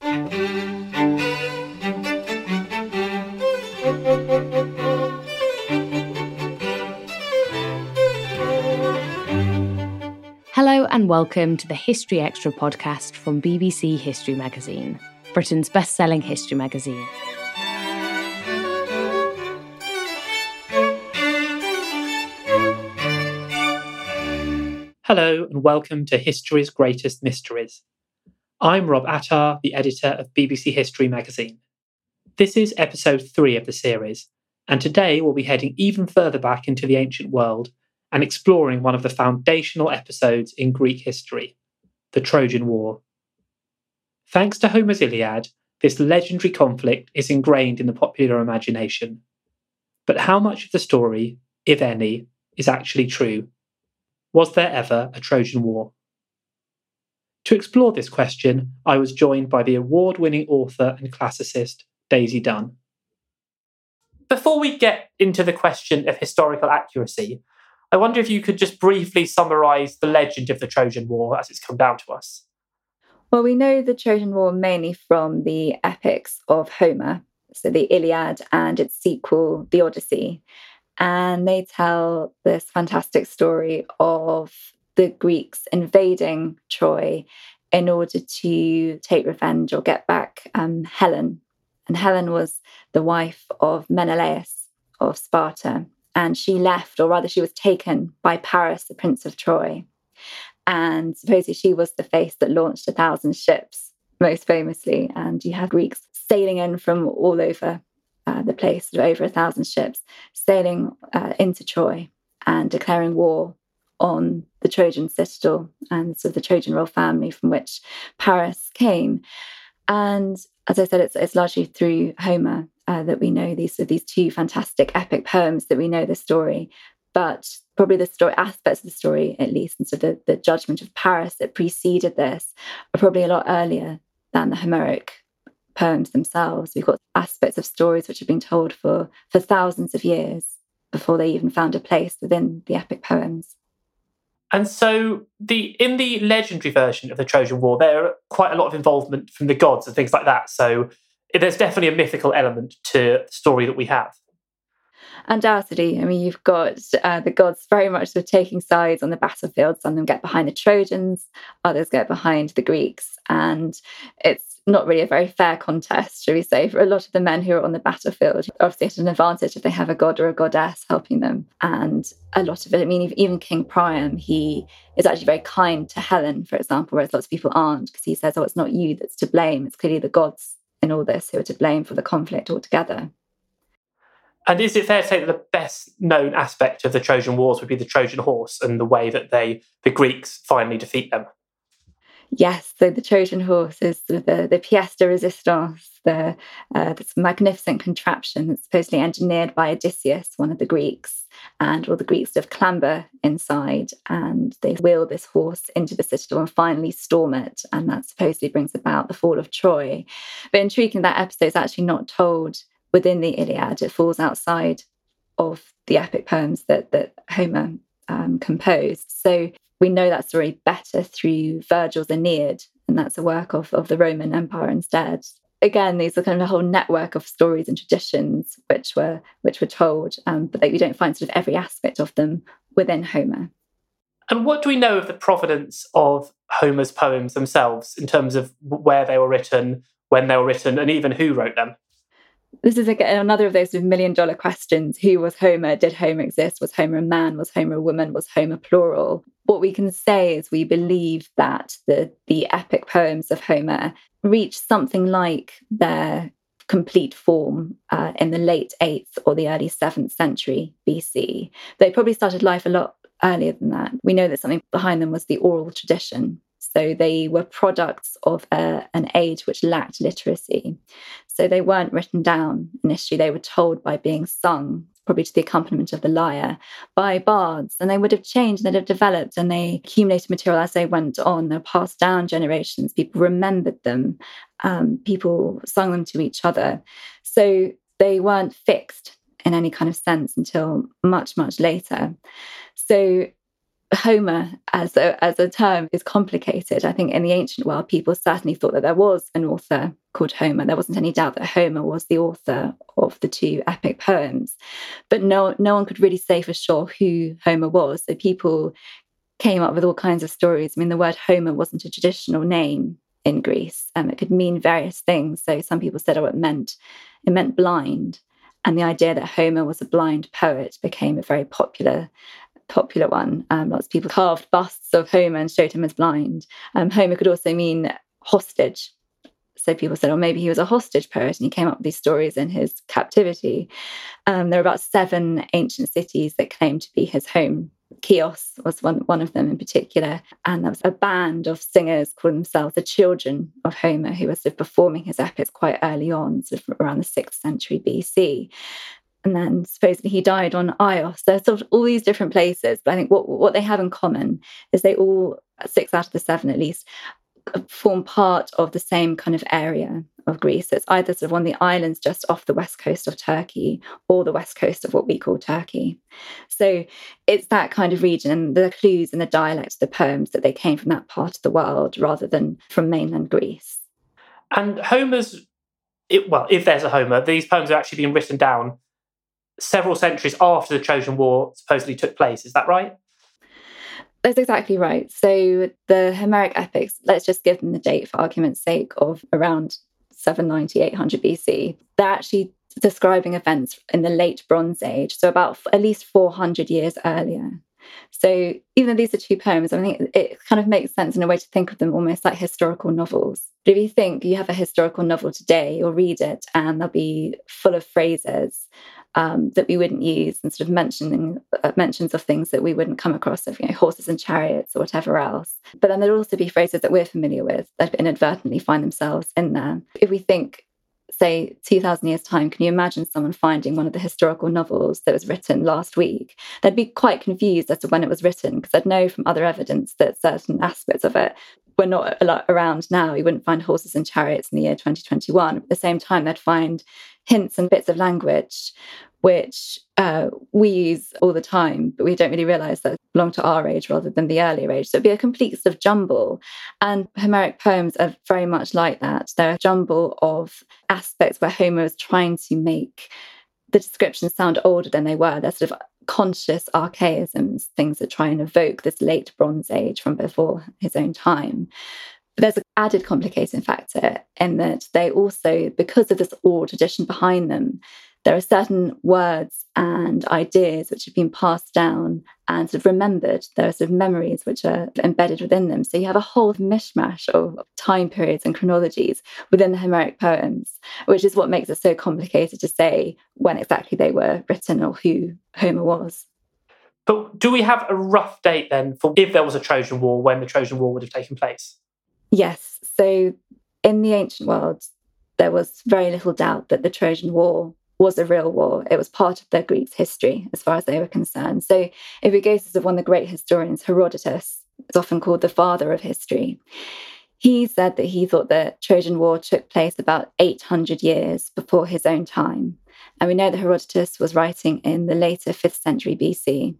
Hello, and welcome to the History Extra podcast from BBC History Magazine, Britain's best selling history magazine. Hello, and welcome to History's Greatest Mysteries. I'm Rob Attar, the editor of BBC History magazine. This is episode three of the series, and today we'll be heading even further back into the ancient world and exploring one of the foundational episodes in Greek history the Trojan War. Thanks to Homer's Iliad, this legendary conflict is ingrained in the popular imagination. But how much of the story, if any, is actually true? Was there ever a Trojan War? To explore this question, I was joined by the award winning author and classicist Daisy Dunn. Before we get into the question of historical accuracy, I wonder if you could just briefly summarise the legend of the Trojan War as it's come down to us. Well, we know the Trojan War mainly from the epics of Homer, so the Iliad and its sequel, the Odyssey. And they tell this fantastic story of the Greeks invading Troy in order to take revenge or get back um, Helen. And Helen was the wife of Menelaus of Sparta. And she left, or rather, she was taken by Paris, the Prince of Troy. And supposedly she was the face that launched a thousand ships, most famously. And you had Greeks sailing in from all over uh, the place, over a thousand ships, sailing uh, into Troy and declaring war on the Trojan citadel and sort of the Trojan royal family from which Paris came. And as I said, it's, it's largely through Homer uh, that we know these, these two fantastic epic poems that we know the story. But probably the story aspects of the story, at least, and so the, the judgment of Paris that preceded this, are probably a lot earlier than the Homeric poems themselves. We've got aspects of stories which have been told for, for thousands of years before they even found a place within the epic poems. And so the in the legendary version of the Trojan War, there are quite a lot of involvement from the gods and things like that. So there's definitely a mythical element to the story that we have. Undoubtedly, I mean, you've got uh, the gods very much sort of taking sides on the battlefield. Some of them get behind the Trojans, others get behind the Greeks, and it's not really a very fair contest, should we say, for a lot of the men who are on the battlefield. Obviously, at an advantage if they have a god or a goddess helping them. And a lot of it, I mean, even King Priam, he is actually very kind to Helen, for example, whereas lots of people aren't, because he says, oh, it's not you that's to blame. It's clearly the gods in all this who are to blame for the conflict altogether. And is it fair to say that the best known aspect of the Trojan Wars would be the Trojan horse and the way that they the Greeks finally defeat them? Yes, so the Trojan horse is the, the pièce de résistance, the, uh, this magnificent contraption that's supposedly engineered by Odysseus, one of the Greeks. And all the Greeks sort of clamber inside and they wheel this horse into the citadel and finally storm it. And that supposedly brings about the fall of Troy. But intriguing, that episode is actually not told within the Iliad, it falls outside of the epic poems that, that Homer um, composed. So we know that story better through Virgil's Aeneid, and that's a work of, of the Roman Empire instead. Again, these are kind of a whole network of stories and traditions which were which were told, um, but that we don't find sort of every aspect of them within Homer. And what do we know of the provenance of Homer's poems themselves in terms of where they were written, when they were written, and even who wrote them? this is again another of those million dollar questions. Who was Homer? Did Homer exist? Was Homer a man? Was Homer a woman? Was Homer plural? What we can say is we believe that the, the epic poems of Homer reached something like their complete form uh, in the late 8th or the early 7th century BC. They probably started life a lot earlier than that. We know that something behind them was the oral tradition. So they were products of a, an age which lacked literacy. So they weren't written down initially, they were told by being sung, probably to the accompaniment of the lyre, by bards. And they would have changed, they'd have developed, and they accumulated material as they went on. They're passed down generations. People remembered them, um, people sung them to each other. So they weren't fixed in any kind of sense until much, much later. So Homer as a, as a term is complicated. I think in the ancient world, people certainly thought that there was an author called Homer. There wasn't any doubt that Homer was the author of the two epic poems. But no, no one could really say for sure who Homer was. So people came up with all kinds of stories. I mean, the word Homer wasn't a traditional name in Greece. Um, it could mean various things. So some people said, oh, it meant it meant blind. And the idea that Homer was a blind poet became a very popular popular one. Um, lots of people carved busts of Homer and showed him as blind. Um, Homer could also mean hostage. So people said, oh, maybe he was a hostage poet and he came up with these stories in his captivity. Um, there are about seven ancient cities that claim to be his home. Chios was one, one of them in particular. And there was a band of singers called themselves the children of Homer who were sort of performing his epics quite early on, sort of around the 6th century BC and then supposedly he died on Ios. There's sort of all these different places, but I think what what they have in common is they all six out of the seven at least form part of the same kind of area of Greece. It's either sort of on the islands just off the west coast of Turkey or the west coast of what we call Turkey. So it's that kind of region and the clues and the dialect the poems that they came from that part of the world rather than from mainland Greece. And Homer's, it, well, if there's a Homer, these poems are actually being written down several centuries after the Trojan War supposedly took place. Is that right? That's exactly right. So the Homeric epics, let's just give them the date for argument's sake of around 790, 800 BC. They're actually describing events in the late Bronze Age, so about at least 400 years earlier. So even though these are two poems, I think it kind of makes sense in a way to think of them almost like historical novels. If you think you have a historical novel today, you'll read it and they'll be full of phrases um, that we wouldn't use and sort of mentioning uh, mentions of things that we wouldn't come across of you know horses and chariots or whatever else. But then there'd also be phrases that we're familiar with that inadvertently find themselves in there. If we think say 2000 years time can you imagine someone finding one of the historical novels that was written last week? They'd be quite confused as to when it was written because they'd know from other evidence that certain aspects of it were not around now. You wouldn't find horses and chariots in the year 2021 at the same time they'd find hints and bits of language which uh, we use all the time, but we don't really realize that belong to our age rather than the earlier age. So it'd be a complete sort of jumble. And Homeric poems are very much like that. They're a jumble of aspects where Homer is trying to make the descriptions sound older than they were. They're sort of conscious archaisms, things that try and evoke this late Bronze Age from before his own time. But there's an added complicating factor in that they also, because of this oral tradition behind them, there are certain words and ideas which have been passed down and sort of remembered. There are sort of memories which are embedded within them. So you have a whole mishmash of time periods and chronologies within the Homeric poems, which is what makes it so complicated to say when exactly they were written or who Homer was. But do we have a rough date then for if there was a Trojan War, when the Trojan War would have taken place? Yes. So in the ancient world, there was very little doubt that the Trojan War was a real war. It was part of their Greeks' history as far as they were concerned. So if we go to one of the great historians, Herodotus, is often called the father of history. He said that he thought the Trojan War took place about 800 years before his own time. And we know that Herodotus was writing in the later 5th century BC.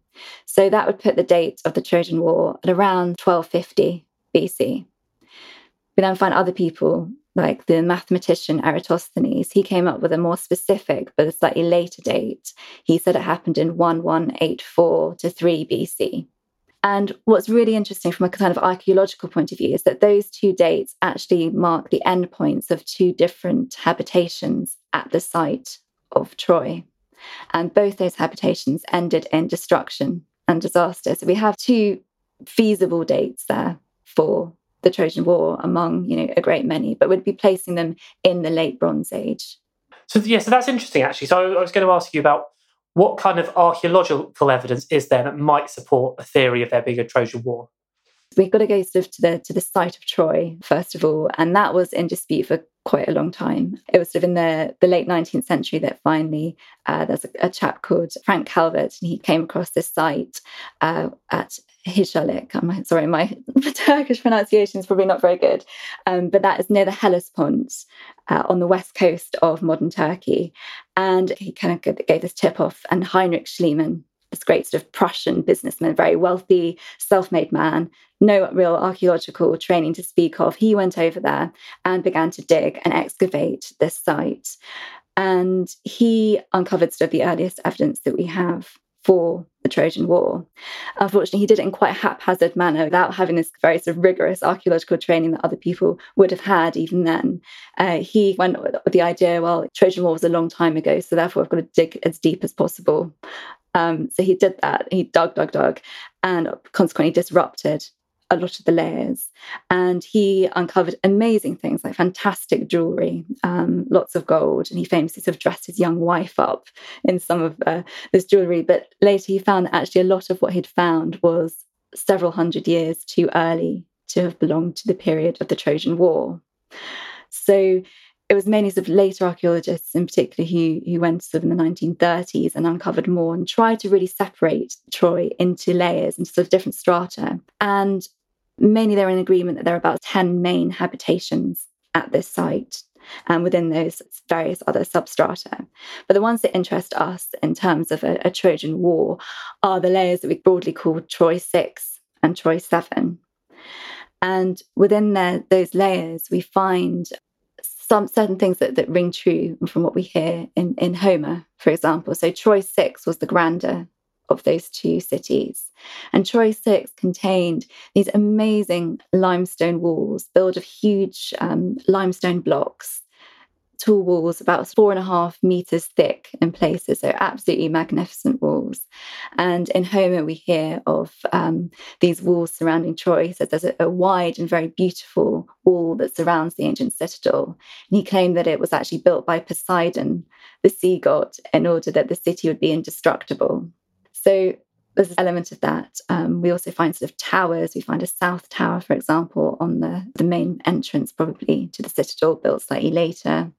So that would put the date of the Trojan War at around 1250 BC. We then find other people like the mathematician Eratosthenes, he came up with a more specific but a slightly later date. He said it happened in 1184 to 3 BC. And what's really interesting from a kind of archaeological point of view is that those two dates actually mark the endpoints of two different habitations at the site of Troy. And both those habitations ended in destruction and disaster. So we have two feasible dates there for the Trojan War among, you know, a great many, but would be placing them in the late Bronze Age. So yeah, so that's interesting actually. So I was going to ask you about what kind of archaeological evidence is there that might support a theory of there being a Trojan War? We've got to go sort of to the to the site of Troy first of all, and that was in dispute for quite a long time. It was sort of in the, the late 19th century that finally uh, there's a, a, chap called Frank Calvert, and he came across this site uh, at Hisarlik. I'm sorry, my Turkish pronunciation is probably not very good, um, but that is near the Hellespont uh, on the west coast of modern Turkey. And he kind of gave this tip off, and Heinrich Schliemann, this great sort of Prussian businessman, very wealthy, self made man, no real archaeological training to speak of. He went over there and began to dig and excavate this site. And he uncovered sort of the earliest evidence that we have for the Trojan War. Unfortunately, he did it in quite a haphazard manner without having this very sort of rigorous archaeological training that other people would have had even then. Uh, he went with the idea, well, Trojan War was a long time ago, so therefore I've got to dig as deep as possible. Um, so he did that. He dug, dug, dug, and consequently disrupted a lot of the layers. And he uncovered amazing things like fantastic jewelry, um, lots of gold. And he famously sort of dressed his young wife up in some of uh, this jewelry. But later he found that actually a lot of what he'd found was several hundred years too early to have belonged to the period of the Trojan War. So it was mainly sort of later archaeologists in particular who, who went sort of in the 1930s and uncovered more and tried to really separate Troy into layers, into sort of different strata. And mainly they're in agreement that there are about 10 main habitations at this site and within those various other substrata. But the ones that interest us in terms of a, a Trojan War are the layers that we broadly call Troy 6 and Troy 7. And within those layers, we find some certain things that, that ring true from what we hear in, in Homer, for example. So Troy 6 was the grander of those two cities. And Troy 6 contained these amazing limestone walls built of huge um, limestone blocks tall walls, about four and a half meters thick in places. So absolutely magnificent walls. And in Homer, we hear of um, these walls surrounding Troy. So there's a, a, wide and very beautiful wall that surrounds the ancient citadel. And he claimed that it was actually built by Poseidon, the sea god, in order that the city would be indestructible. So there's an element of that. Um, we also find sort of towers. We find a south tower, for example, on the, the main entrance, probably to the citadel, built slightly later.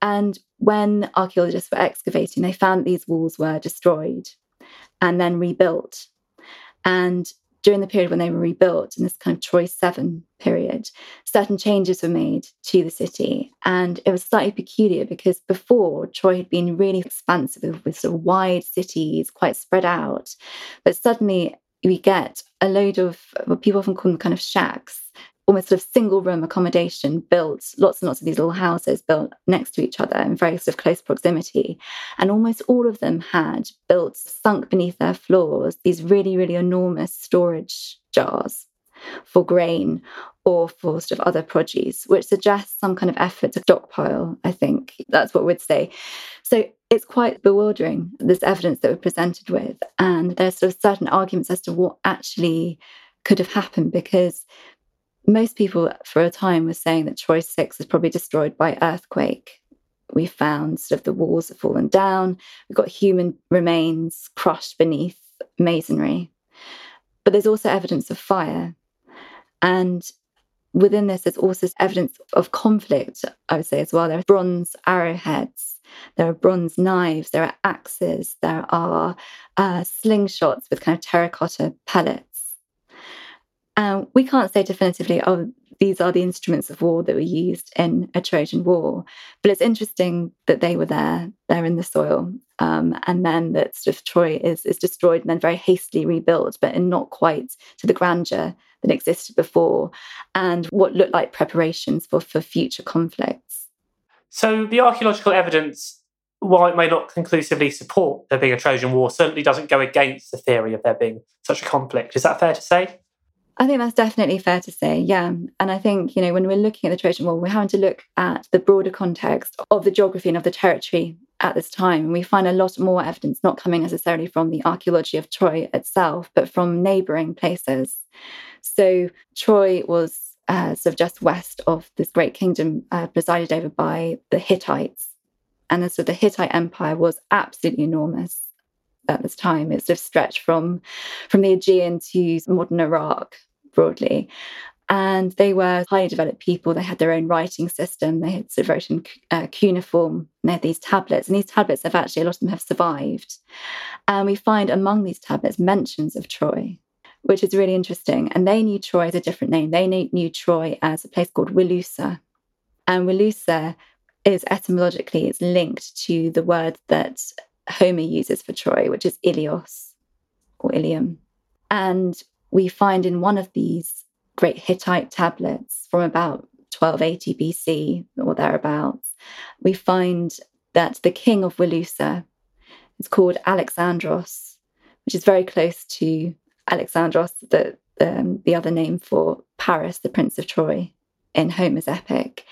And when archaeologists were excavating, they found these walls were destroyed and then rebuilt. And during the period when they were rebuilt, in this kind of Troy 7 period, certain changes were made to the city. And it was slightly peculiar because before, Troy had been really expansive with, sort of wide cities, quite spread out. But suddenly, we get a load of what people often call them kind of shacks almost sort of single room accommodation built, lots and lots of these little houses built next to each other in very sort of close proximity. And almost all of them had built, sunk beneath their floors, these really, really enormous storage jars for grain or for sort of other produce, which suggests some kind of effort to stockpile, I think. That's what we'd say. So it's quite bewildering, this evidence that we're presented with. And there's sort of certain arguments as to what actually could have happened because most people for a time were saying that Troy 6 was probably destroyed by earthquake. We found sort of the walls have fallen down. We've got human remains crushed beneath masonry. But there's also evidence of fire. And within this, there's also evidence of conflict, I would say as well. There are bronze arrowheads, there are bronze knives, there are axes, there are uh, slingshots with kind of terracotta pellets. And we can't say definitively, oh, these are the instruments of war that were used in a Trojan War. But it's interesting that they were there, they're in the soil, um, and then that sort of Troy is, is destroyed and then very hastily rebuilt, but in not quite to the grandeur that existed before, and what looked like preparations for, for future conflicts. So the archaeological evidence, while it may not conclusively support there being a Trojan War, certainly doesn't go against the theory of there being such a conflict. Is that fair to say? I think that's definitely fair to say, yeah. And I think, you know, when we're looking at the Trojan War, we're having to look at the broader context of the geography and of the territory at this time. And we find a lot more evidence not coming necessarily from the archaeology of Troy itself, but from neighboring places. So Troy was uh, sort of just west of this great kingdom uh, presided over by the Hittites. And so the Hittite Empire was absolutely enormous at this time. It sort of stretched from, from the Aegean to modern Iraq broadly. And they were highly developed people. They had their own writing system. They had sort of wrote in uh, cuneiform. They had these tablets, and these tablets have actually a lot of them have survived. And we find among these tablets mentions of Troy, which is really interesting. And they knew Troy as a different name. They knew Troy as a place called Wilusa, and Wilusa is etymologically it's linked to the word that Homer uses for Troy, which is Ilios or Ilium. And we find in one of these great Hittite tablets from about 1280 BC or thereabouts, we find that the king of Wilusa is called Alaksandu, which is very close to Alexandros, the, um, the other name for Paris, the Prince of Troy in Homer's epic.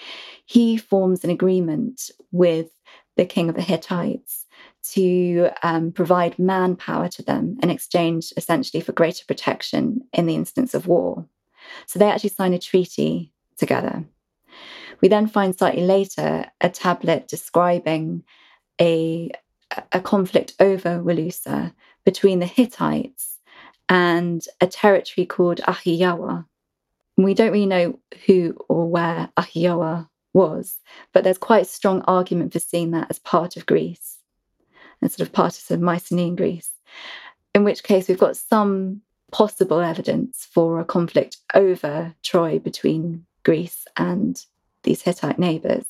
He forms an agreement with the king of the Hittites to um, provide manpower to them in exchange, essentially, for greater protection in the instance of war. So they actually sign a treaty together. We then find slightly later a tablet describing a, a conflict over Wilusa between the Hittites and a territory called Ahiyawa. We don't really know who or where Ahiyawa was, but there's quite a strong argument for seeing that as part of Greece and sort of part of Mycenaean Greece. In which case, we've got some possible evidence for a conflict over Troy between Greece and these Hittite neighbours.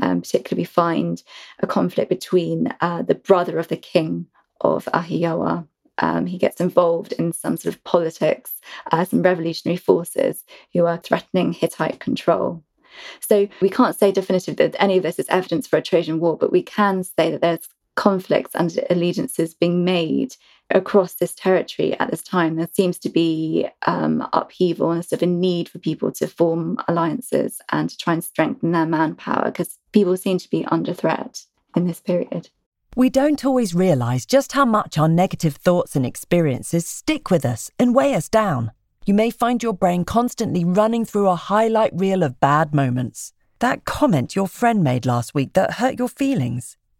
Um, particularly, we find a conflict between uh, the brother of the king of Ahiyawa. Um, he gets involved in some sort of politics, uh, some revolutionary forces who are threatening Hittite control. So we can't say definitively that any of this is evidence for a Trojan War, but we can say that there's conflicts and allegiances being made across this territory at this time. There seems to be um, upheaval and sort of a need for people to form alliances and to try and strengthen their manpower because people seem to be under threat in this period. We don't always realise just how much our negative thoughts and experiences stick with us and weigh us down. You may find your brain constantly running through a highlight reel of bad moments. That comment your friend made last week that hurt your feelings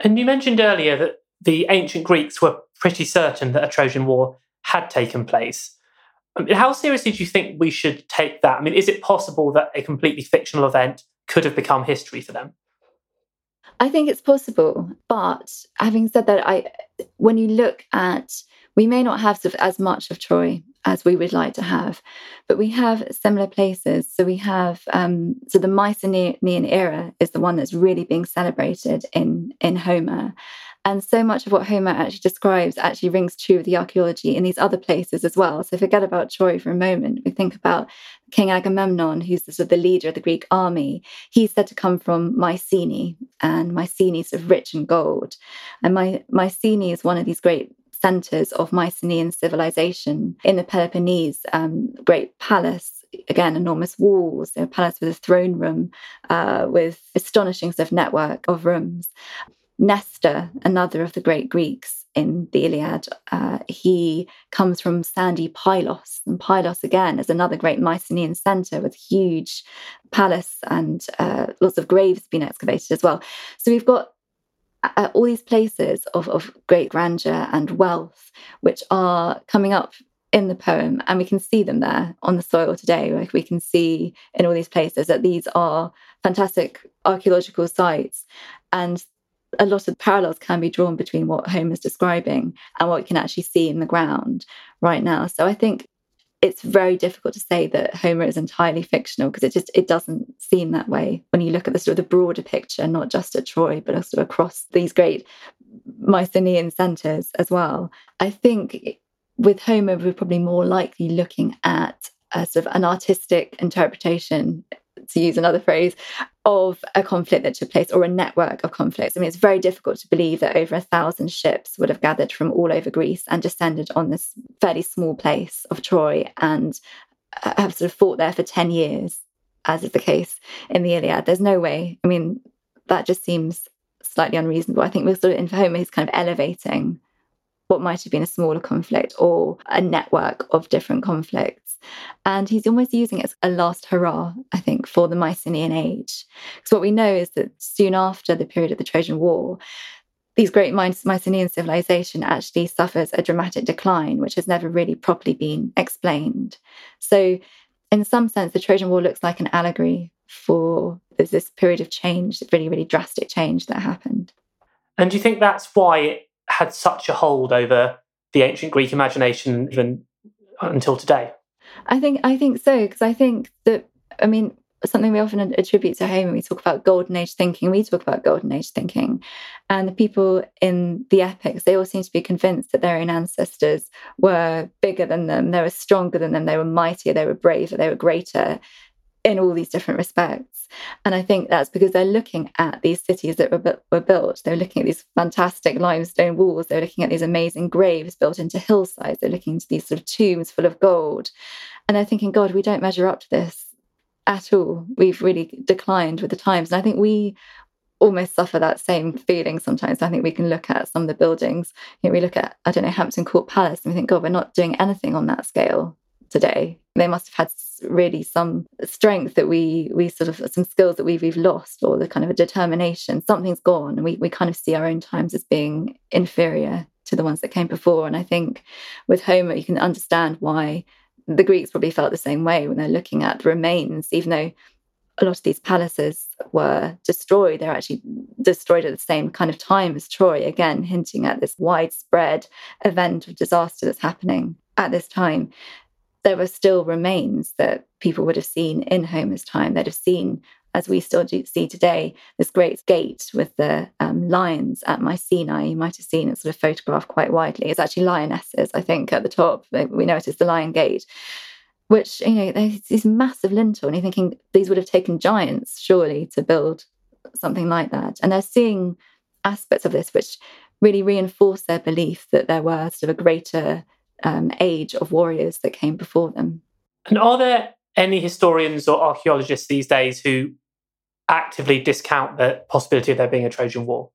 And you mentioned earlier that the ancient Greeks were pretty certain that a Trojan War had taken place. I mean, how seriously do you think we should take that? I mean, is it possible that a completely fictional event could have become history for them? I think it's possible, but having said that, I when you look at we may not have as much of Troy as we would like to have, but we have similar places. So we have um, so the Mycenaean era is the one that's really being celebrated in in Homer, and so much of what Homer actually describes actually rings true of the archaeology in these other places as well. So forget about Troy for a moment. We think about King Agamemnon, who's the, sort of the leader of the Greek army. He's said to come from Mycenae, and Mycenae is sort of rich in gold. And My, Mycenae is one of these great centers of Mycenaean civilization in the Peloponnese, um, great palace again, enormous walls, a palace with a throne room, uh, with astonishing sort of network of rooms. Nestor, another of the great Greeks in the Iliad, uh, he comes from sandy Pylos. And Pylos, again, is another great Mycenaean center with huge palace and uh, lots of graves being excavated as well. So we've got all these places of, of great grandeur and wealth, which are coming up in the poem, and we can see them there on the soil today. Like we can see in all these places that these are fantastic archaeological sites, and a lot of parallels can be drawn between what Homer's describing and what you can actually see in the ground right now. So I think it's very difficult to say that Homer is entirely fictional because it just it doesn't seem that way when you look at the sort of the broader picture, not just at Troy, but also across these great Mycenaean centers as well. I think with Homer, we're probably more likely looking at a sort of an artistic interpretation to use another phrase, of a conflict that took place or a network of conflicts. I mean, it's very difficult to believe that over a thousand ships would have gathered from all over Greece and descended on this fairly small place of Troy and uh, have sort of fought there for 10 years, as is the case in the Iliad. There's no way. I mean, that just seems slightly unreasonable. I think we're sort of in Homer, he's kind of elevating what might have been a smaller conflict or a network of different conflicts. And he's almost using it as a last hurrah, I think, for the Mycenaean age. Because what we know is that soon after the period of the Trojan War, these great Mycenaean civilization actually suffers a dramatic decline, which has never really properly been explained. So, in some sense, the Trojan War looks like an allegory for this period of change, really, really drastic change that happened. And do you think that's why it had such a hold over the ancient Greek imagination even until today? I think I think so because I think that I mean something we often attribute to Homer. We talk about golden age thinking. We talk about golden age thinking, and the people in the epics they all seem to be convinced that their own ancestors were bigger than them, they were stronger than them, they were mightier, they were braver, they were greater, in all these different respects. And I think that's because they're looking at these cities that were, were built. They're looking at these fantastic limestone walls. They're looking at these amazing graves built into hillsides. They're looking into these sort of tombs full of gold. And they're thinking, God, we don't measure up to this at all. We've really declined with the times. And I think we almost suffer that same feeling sometimes. I think we can look at some of the buildings. You know, we look at, I don't know, Hampton Court Palace, and we think, God, we're not doing anything on that scale today. They must have had really some strength that we we sort of some skills that we've we've lost, or the kind of a determination. Something's gone, and we we kind of see our own times as being inferior to the ones that came before. And I think with Homer, you can understand why the Greeks probably felt the same way when they're looking at the remains, even though a lot of these palaces were destroyed. They're actually destroyed at the same kind of time as Troy, again, hinting at this widespread event of disaster that's happening at this time there were still remains that people would have seen in Homer's time. They'd have seen, as we still do see today, this great gate with the um, lions at Mycenae. You might have seen it sort of photographed quite widely. It's actually lionesses, I think, at the top. We know it is the Lion Gate. which, you know, there's these massive lintel, and you're thinking these would have taken giants, surely, to build something like that. And they're seeing aspects of this which really reinforce their belief that there were sort of a greater um, age of warriors that came before them. And are there any historians or archaeologists these days who actively discount the possibility of there being a Trojan War?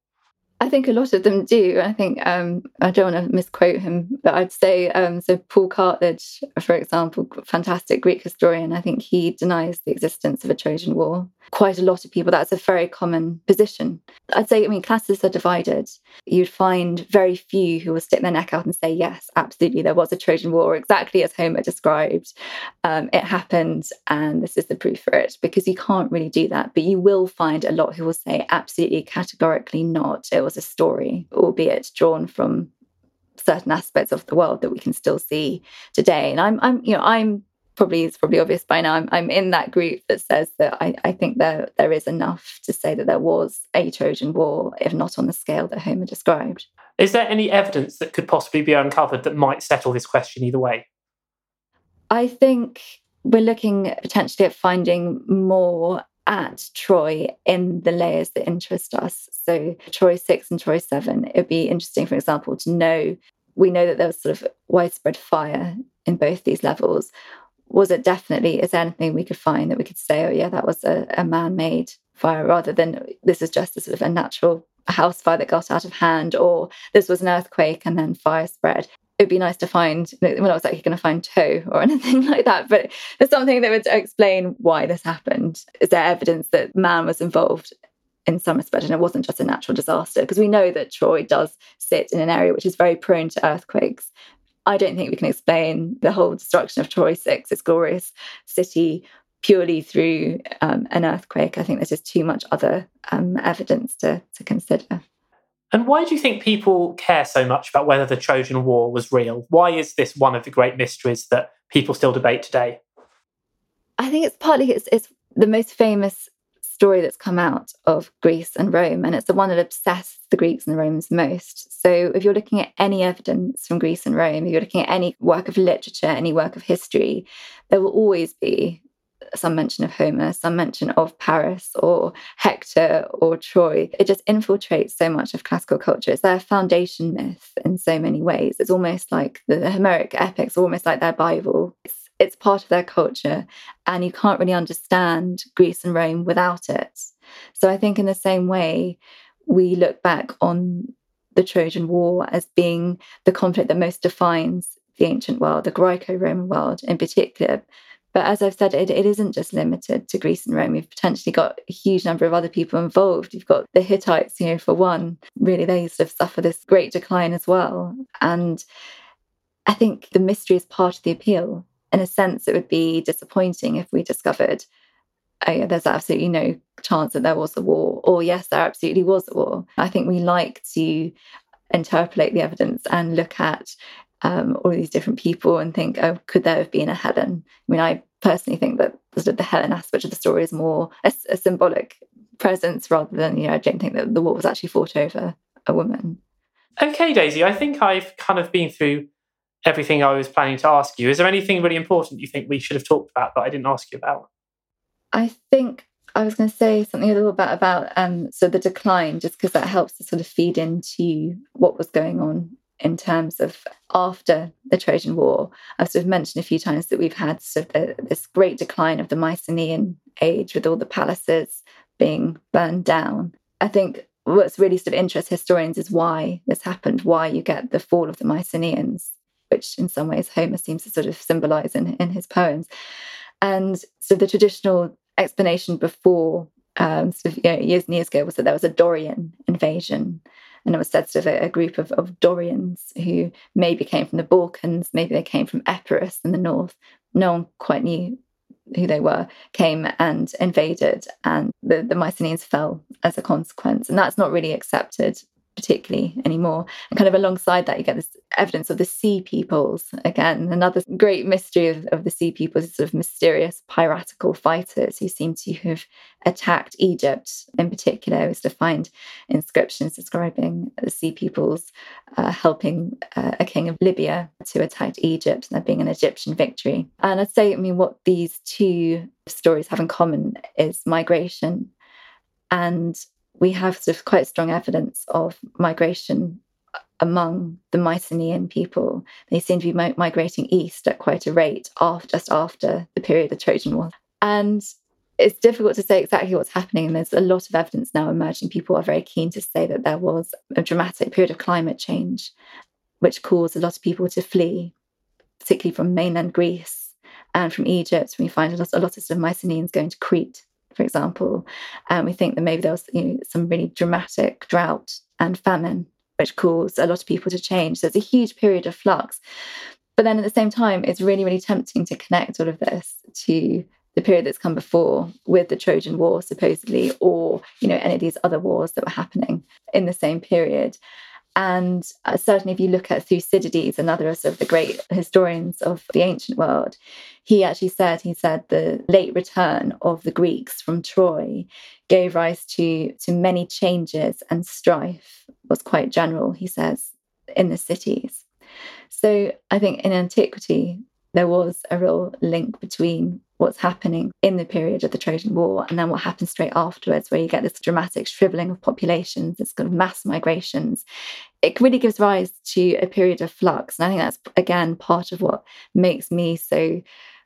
I think a lot of them do. I think um, I don't want to misquote him, but I'd say um, so. Paul Cartledge, for example, fantastic Greek historian. I think he denies the existence of a Trojan War. Quite a lot of people. That's a very common position. I'd say. I mean, classes are divided. You'd find very few who will stick their neck out and say, "Yes, absolutely, there was a Trojan War, exactly as Homer described. Um, it happened, and this is the proof for it." Because you can't really do that. But you will find a lot who will say, "Absolutely, categorically not." It a story, albeit drawn from certain aspects of the world that we can still see today. And I'm, I'm, you know, I'm probably it's probably obvious by now. I'm, I'm in that group that says that I, I think there there is enough to say that there was a Trojan War, if not on the scale that Homer described. Is there any evidence that could possibly be uncovered that might settle this question either way? I think we're looking potentially at finding more at Troy in the layers that interest us. So, Troy 6 and Troy 7, it would be interesting, for example, to know we know that there was sort of widespread fire in both these levels. Was it definitely, is there anything we could find that we could say, oh, yeah, that was a, a man made fire rather than this is just a sort of a natural house fire that got out of hand or this was an earthquake and then fire spread it'd be nice to find we're not exactly going to find toe or anything like that but there's something that would explain why this happened. Is there evidence that man was involved in some respect and it wasn't just a natural disaster? Because we know that troy does sit in an area which is very prone to earthquakes. I don't think we can explain the whole destruction of troy 6 its glorious city purely through um, an earthquake. I think there's just too much other um, evidence to, to consider and why do you think people care so much about whether the Trojan War was real? Why is this one of the great mysteries that people still debate today? I think it's partly it's, it's the most famous story that's come out of Greece and Rome, and it's the one that obsessed the Greeks and the Romans most. So, if you're looking at any evidence from Greece and Rome, if you're looking at any work of literature, any work of history, there will always be some mention of Homer, some mention of Paris or Hector or Troy. It just infiltrates so much of classical culture. It's their foundation myth in so many ways. It's almost like the Homeric epics, almost like their Bible. It's, it's part of their culture, and you can't really understand Greece and Rome without it. So I think, in the same way, we look back on the Trojan War as being the conflict that most defines the ancient world, the Greco Roman world in particular, but as I've said, it, it isn't just limited to Greece and Rome. You've potentially got a huge number of other people involved. You've got the Hittites, you know, for one. Really, they sort of suffer this great decline as well. And I think the mystery is part of the appeal. In a sense, it would be disappointing if we discovered, oh, yeah, there's absolutely no chance that there was a war, or yes, there absolutely was a war. I think we like to interpolate the evidence and look at um, all these different people and think, oh, could there have been a Helen? I mean, I personally think that sort of the Helen aspect of the story is more a, a symbolic presence rather than, you know, I don't think that the war was actually fought over a woman. Okay, Daisy, I think I've kind of been through everything I was planning to ask you. Is there anything really important you think we should have talked about that I didn't ask you about? I think I was going to say something a little bit about um, so the decline, just because that helps to sort of feed into what was going on in terms of after the Trojan War. I've sort of mentioned a few times that we've had sort of the, this great decline of the Mycenaean age with all the palaces being burned down. I think what's really sort of interests historians is why this happened, why you get the fall of the Mycenaeans, which in some ways Homer seems to sort of symbolize in, in his poems. And so the traditional explanation before um, sort of you know, years and years ago was that there was a Dorian invasion and it was said sort of a, a group of, of Dorians who maybe came from the Balkans, maybe they came from Epirus in the north. No one quite knew who they were, came and invaded, and the, the Mycenaeans fell as a consequence. And that's not really accepted, particularly anymore. And kind of alongside that, you get this evidence of the sea peoples. Again, another great mystery of, of the sea peoples, sort of mysterious piratical fighters who seem to have attacked Egypt in particular, was to find inscriptions describing the sea peoples uh, helping uh, a king of Libya to attack Egypt and there being an Egyptian victory. And I'd say, I mean, what these two stories have in common is migration. And we have sort of quite strong evidence of migration among the Mycenaean people. They seem to be migrating east at quite a rate just after the period of the Trojan War. And it's difficult to say exactly what's happening. And there's a lot of evidence now emerging. People are very keen to say that there was a dramatic period of climate change, which caused a lot of people to flee, particularly from mainland Greece and from Egypt. We find a lot, a lot of, sort of Mycenaeans going to Crete for example. And we think that maybe there was you know, some really dramatic drought and famine, which caused a lot of people to change. So it's a huge period of flux. But then at the same time, it's really, really tempting to connect all of this to the period that's come before with the Trojan War, supposedly, or you know any of these other wars that were happening in the same period. And uh, certainly, if you look at Thucydides, another of the great historians of the ancient world, he actually said, he said the late return of the Greeks from Troy gave rise to, to many changes and strife was quite general, he says, in the cities. So I think in antiquity, there was a real link between what's happening in the period of the Trojan War and then what happens straight afterwards, where you get this dramatic shriveling of populations, this kind of mass migrations. It really gives rise to a period of flux. And I think that's, again, part of what makes me so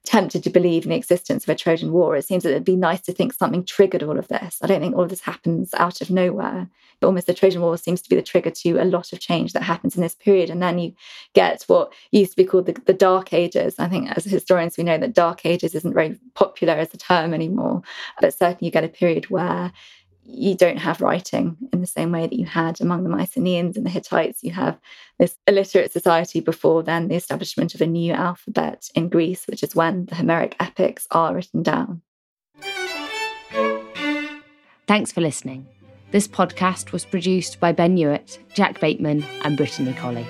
tempted to believe in the existence of a Trojan War. It seems that it'd be nice to think something triggered all of this. I don't think all of this happens out of nowhere. But almost the Trojan War seems to be the trigger to a lot of change that happens in this period. And then you get what used to be called the, the Dark Ages. I think as historians, we know that Dark Ages isn't very popular as a term anymore. But certainly you get a period where you don't have writing in the same way that you had among the Mycenaeans and the Hittites. You have this illiterate society before then, the establishment of a new alphabet in Greece, which is when the Homeric epics are written down. Thanks for listening. This podcast was produced by Ben Hewitt, Jack Bateman, and Brittany Colley.